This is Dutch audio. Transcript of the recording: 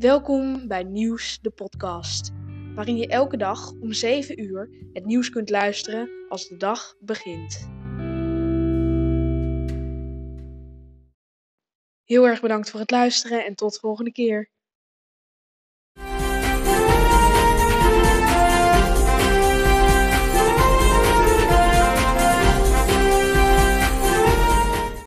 Welkom bij Nieuws, de podcast, waarin je elke dag om 7 uur het nieuws kunt luisteren als de dag begint. Heel erg bedankt voor het luisteren en tot de volgende keer.